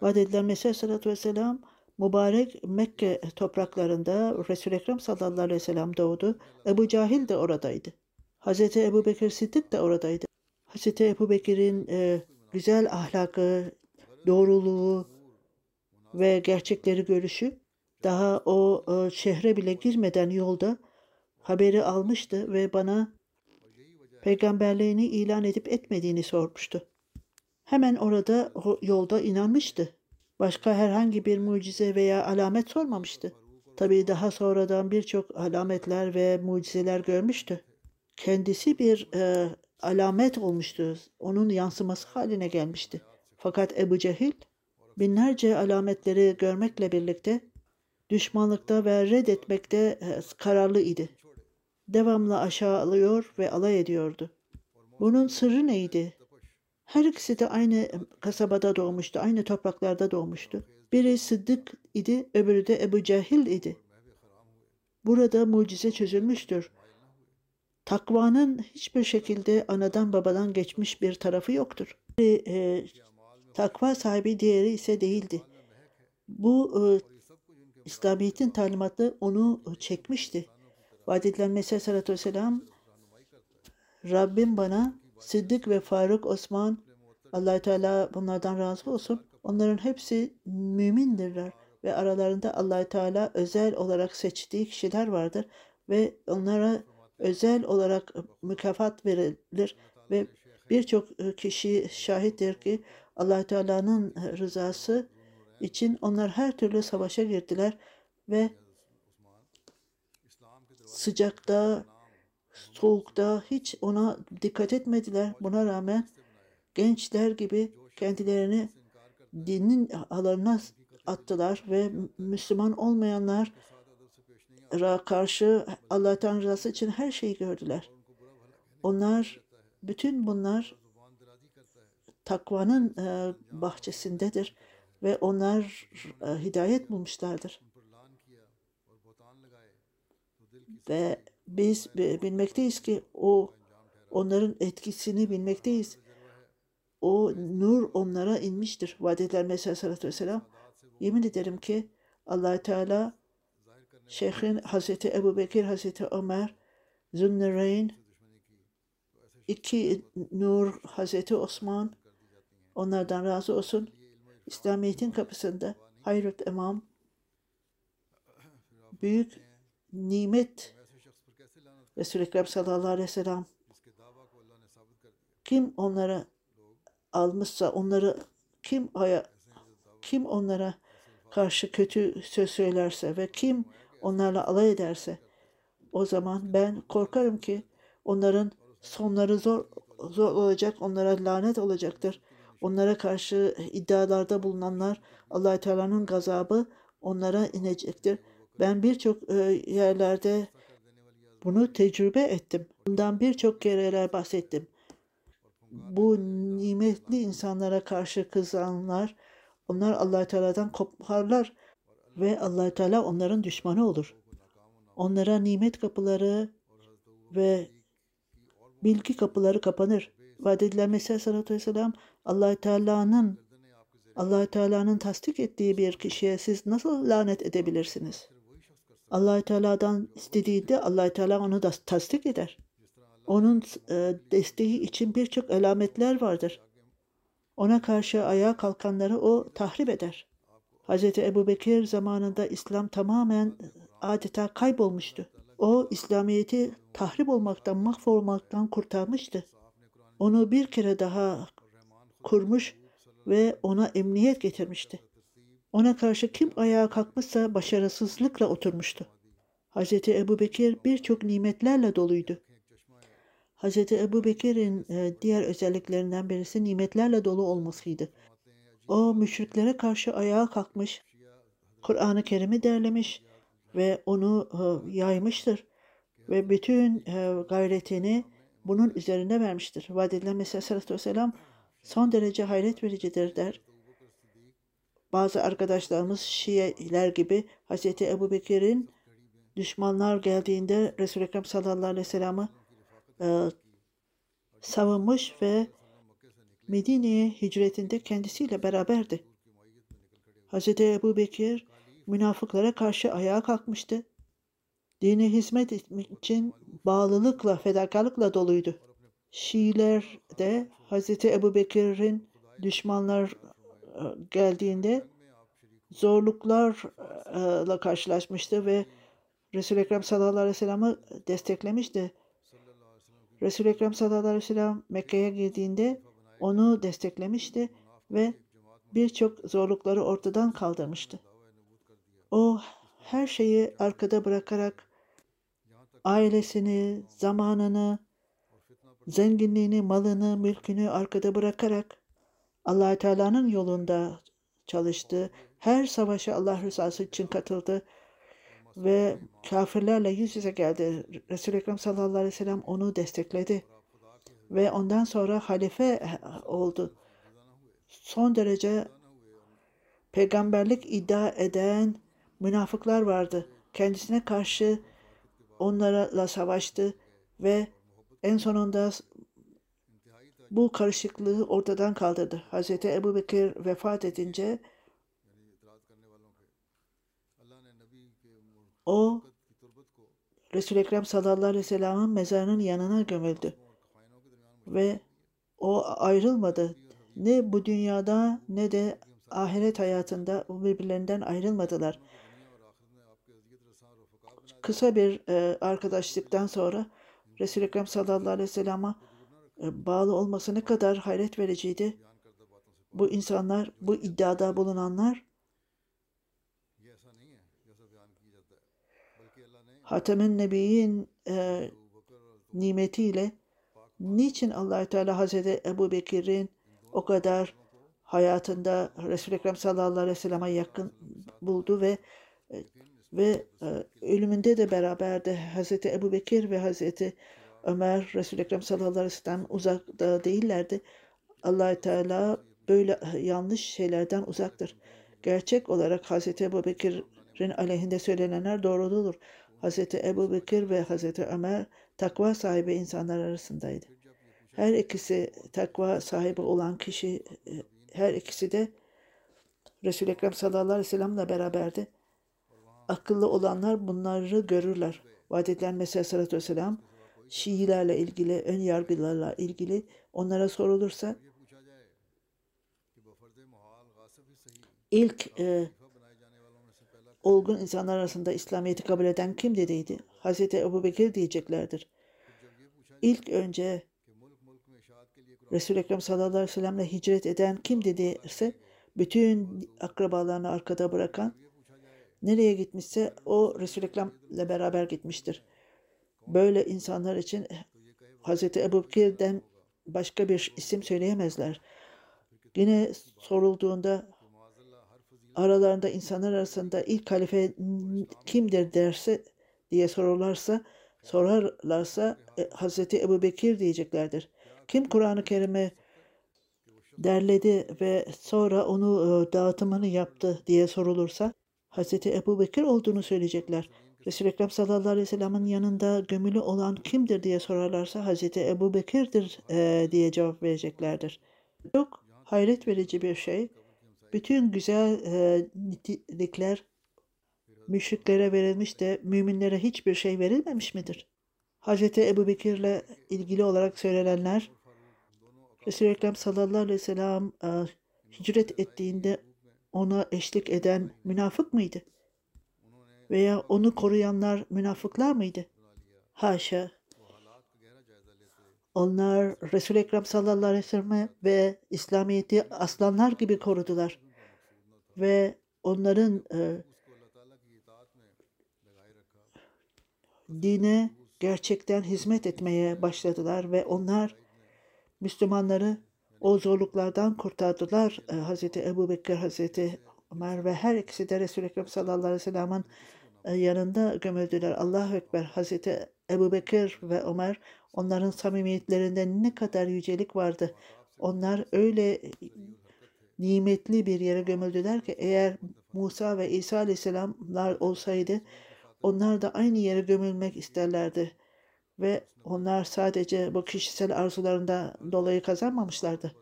Vaat edilen Mesih Aleyhisselatü Vesselam mübarek Mekke topraklarında Resul-i Ekrem sallallahu aleyhi ve sellem doğdu. Ebu Cahil de oradaydı. Hazreti Ebu Bekir Siddik de oradaydı. Hazreti Ebu Bekir'in e, güzel ahlakı, doğruluğu ve gerçekleri görüşü daha o e, şehre bile girmeden yolda haberi almıştı ve bana peygamberliğini ilan edip etmediğini sormuştu. Hemen orada yolda inanmıştı. Başka herhangi bir mucize veya alamet sormamıştı. Tabii daha sonradan birçok alametler ve mucizeler görmüştü. Kendisi bir e, alamet olmuştu. Onun yansıması haline gelmişti. Fakat Ebu Cehil binlerce alametleri görmekle birlikte düşmanlıkta ve reddetmekte e, kararlı idi. Devamlı aşağılıyor ve alay ediyordu. Bunun sırrı neydi? Her ikisi de aynı kasabada doğmuştu, aynı topraklarda doğmuştu. Biri Sıddık idi, öbürü de Ebu Cehil idi. Burada mucize çözülmüştür. Takvanın hiçbir şekilde anadan babadan geçmiş bir tarafı yoktur. Biri, e, takva sahibi diğeri ise değildi. Bu e, İslamiyet'in talimatı onu çekmişti. Vaat edilen Mesih sallallahu vesselam Rabbim bana Sıddık ve Faruk Osman allah Teala bunlardan razı olsun. Onların hepsi mümindirler ve aralarında allah Teala özel olarak seçtiği kişiler vardır ve onlara özel olarak mükafat verilir ve birçok kişi şahittir ki allah Teala'nın rızası için onlar her türlü savaşa girdiler ve sıcakta, soğukta hiç ona dikkat etmediler. Buna rağmen gençler gibi kendilerini dinin alanına attılar ve Müslüman olmayanlar karşı Allah Tanrısı için her şeyi gördüler. Onlar bütün bunlar takvanın e, bahçesindedir ve onlar e, hidayet bulmuşlardır. Ve biz bilmekteyiz ki o onların etkisini bilmekteyiz. O nur onlara inmiştir. Vaat Mesih Aleyhisselatü Vesselam. Yemin ederim ki allah Teala Şeyhin Hazreti Ebu Bekir, Hazreti Ömer, Zünnüreyn iki Nur Hazreti Osman Onlardan razı olsun. İslamiyet'in kapısında Hayret Emam büyük nimet Resul-i Ekrem sallallahu aleyhi ve sellem kim onlara almışsa onları kim aya kim onlara karşı kötü söz söylerse ve kim onlarla alay ederse o zaman ben korkarım ki onların sonları zor zor olacak onlara lanet olacaktır. Onlara karşı iddialarda bulunanlar Allah Teala'nın gazabı onlara inecektir. Ben birçok e, yerlerde bunu tecrübe ettim. Bundan birçok kereler bahsettim. Bu nimetli insanlara karşı kızanlar, onlar Allah Teala'dan koparlar ve Allah Teala onların düşmanı olur. Onlara nimet kapıları ve bilgi kapıları kapanır. Vaat edilen Mesih Aleyhisselatü Vesselam Allah Teala'nın Allah Teala'nın tasdik ettiği bir kişiye siz nasıl lanet edebilirsiniz? Allah Teala'dan istediğinde Allah Teala onu da tasdik eder. Onun e, desteği için birçok alametler vardır. Ona karşı ayağa kalkanları o tahrip eder. Hz. Ebu Bekir zamanında İslam tamamen adeta kaybolmuştu. O İslamiyet'i tahrip olmaktan, mahvolmaktan kurtarmıştı. Onu bir kere daha kurmuş ve ona emniyet getirmişti. Ona karşı kim ayağa kalkmışsa başarısızlıkla oturmuştu. Hz. Ebu Bekir birçok nimetlerle doluydu. Hz. Ebu Bekir'in e, diğer özelliklerinden birisi nimetlerle dolu olmasıydı. O müşriklere karşı ayağa kalkmış, Kur'an-ı Kerim'i derlemiş ve onu e, yaymıştır. Ve bütün e, gayretini bunun üzerine vermiştir. Vaat edilen Mesih Aleyhisselatü Vesselam son derece hayret vericidir der. Bazı arkadaşlarımız Şiiler gibi Hz. Ebu Bekir'in düşmanlar geldiğinde Resul-i Ekrem sallallahu aleyhi ve sellem'i e, savunmuş ve Medine'ye hicretinde kendisiyle beraberdi. Hz. Ebu Bekir münafıklara karşı ayağa kalkmıştı. Dine hizmet etmek için bağlılıkla, fedakarlıkla doluydu. Şiiler de Hz. Ebu Bekir'in düşmanlar e, geldiğinde zorluklarla karşılaşmıştı ve Resul-i Ekrem sallallahu aleyhi ve sellem'i desteklemişti. Resul-i Ekrem sallallahu aleyhi ve sellem Mekke'ye girdiğinde onu desteklemişti ve birçok zorlukları ortadan kaldırmıştı. O her şeyi arkada bırakarak ailesini, zamanını, zenginliğini, malını, mülkünü arkada bırakarak allah Teala'nın yolunda çalıştı. Her savaşa Allah rızası için katıldı ve kafirlerle yüz yüze geldi. Resul-i Ekrem sallallahu aleyhi ve sellem onu destekledi ve ondan sonra halife oldu. Son derece peygamberlik iddia eden münafıklar vardı. Kendisine karşı onlarla savaştı ve en sonunda bu karışıklığı ortadan kaldırdı. Hz. Ebu Bekir vefat edince o Resul-i Ekrem sallallahu aleyhi ve sellem'in mezarının yanına gömüldü. Ve o ayrılmadı. Ne bu dünyada ne de ahiret hayatında birbirlerinden ayrılmadılar. Kısa bir e, arkadaşlıktan sonra Resul-i Ekrem sallallahu aleyhi ve sellem'e e, bağlı olması ne kadar hayret vericiydi. Bu insanlar, bu iddiada bulunanlar Hatemin Nebi'nin e, nimetiyle niçin allah Teala Hazreti Ebu Bekir'in o kadar hayatında Resul-i Ekrem sallallahu aleyhi ve sellem'e yakın buldu ve ve e, ölümünde de beraberdi Hazreti Ebu Bekir ve Hazreti Ömer Resul-i Ekrem sallallahu aleyhi ve sellem uzakta değillerdi. allah Teala böyle yanlış şeylerden uzaktır. Gerçek olarak Hazreti Ebu Bekir'in aleyhinde söylenenler doğruludur. Hazreti Ebu Bekir ve Hazreti Ömer takva sahibi insanlar arasındaydı. Her ikisi takva sahibi olan kişi, her ikisi de Resul-i Ekrem sallallahu aleyhi ve sellem'le beraberdi. Akıllı olanlar bunları görürler. Vaat edilen Mesih Sallallahu Aleyhi Şiilerle ilgili, ön yargılarla ilgili onlara sorulursa ilk e, olgun insanlar arasında İslamiyet'i kabul eden kim dediydi? Hz. Ebu Bekir diyeceklerdir. İlk önce Resul-i Ekrem sallallahu aleyhi ve sellemle hicret eden kim dediyse bütün akrabalarını arkada bırakan nereye gitmişse o Resul-i Ekrem'le beraber gitmiştir. Böyle insanlar için Hazreti Ebu Bekir'den başka bir isim söyleyemezler. Yine sorulduğunda aralarında insanlar arasında ilk halife kimdir derse diye sorarlarsa sorarlarsa e, Hazreti Ebu Bekir diyeceklerdir. Kim Kur'an-ı Kerim'i derledi ve sonra onu e, dağıtımını yaptı diye sorulursa Hazreti Ebu Bekir olduğunu söyleyecekler. Resul-i Ekrem sallallahu aleyhi ve sellem'in yanında gömülü olan kimdir diye sorarlarsa Hazreti Ebu Bekir'dir e, diye cevap vereceklerdir. Çok hayret verici bir şey. Bütün güzel e, nitelikler müşriklere verilmiş de müminlere hiçbir şey verilmemiş midir? Hazreti Ebu Bekir'le ilgili olarak söylenenler Resul-i Ekrem sallallahu aleyhi ve sellem e, hicret ettiğinde ona eşlik eden münafık mıydı? Veya onu koruyanlar münafıklar mıydı? Haşa. Onlar Resul-i Ekrem sallallahu aleyhi ve sellem ve İslamiyet'i aslanlar gibi korudular. Ve onların e, dine gerçekten hizmet etmeye başladılar ve onlar Müslümanları o zorluklardan kurtardılar. E, Hazreti Ebu Bekir, Hazreti Ömer ve her ikisi de Resul-i Ekrem sallallahu aleyhi ve sellem'in e, yanında gömüldüler. Allahu Ekber. Hazreti Ebu Bekir ve Ömer onların samimiyetlerinde ne kadar yücelik vardı. Onlar öyle nimetli bir yere gömüldüler ki eğer Musa ve İsa aleyhisselamlar olsaydı onlar da aynı yere gömülmek isterlerdi. Ve onlar sadece bu kişisel arzularından dolayı kazanmamışlardı.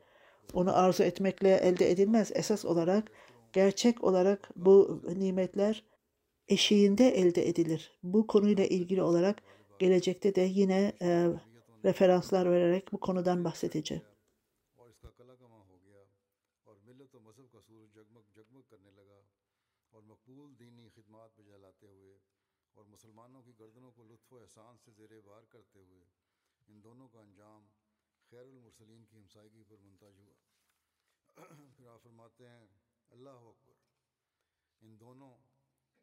Onu arzu etmekle elde edilmez. Esas olarak, gerçek olarak bu nimetler eşiğinde elde edilir. Bu konuyla ilgili olarak gelecekte de yine e, referanslar vererek bu konudan bahsedeceğim. مسلمانوں کی گردنوں کو کو و احسان سے زیر بار کرتے ہوئے ان دونوں کا انجام خیر المرسلین کی ہمسائیگی پر منتج ہوا۔ پھر آپ فرماتے ہیں، اللہ اکبر، ان دونوں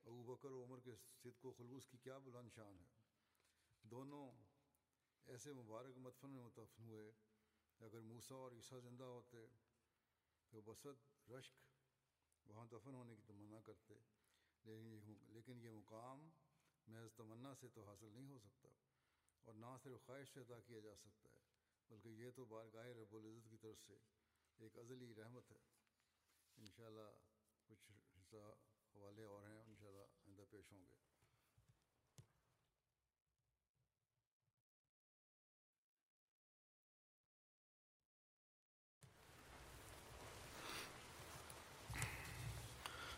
ابو بکر و عمر کے صدق و خلوص کی کیا بلند شان ہے؟ دونوں ایسے مبارک مدفن میں متفن ہوئے کہ اگر موسیٰ اور عیسیٰ زندہ ہوتے تو بسد رشک وہاں دفن ہونے کی تمنا کرتے لیکن یہ مقام محض تمنا سے تو حاصل نہیں ہو سکتا اور نہ صرف خواہش سے عطا کیا جا سکتا ہے، بلکہ یہ تو بارگاہ رب العزت کی طرف سے ایک ازلی رحمت ہے۔ انشاءاللہ کچھ حصہ حوالے اور ہیں، انشاءاللہ آئندہ پیش ہوں گے۔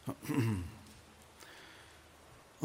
mm-hmm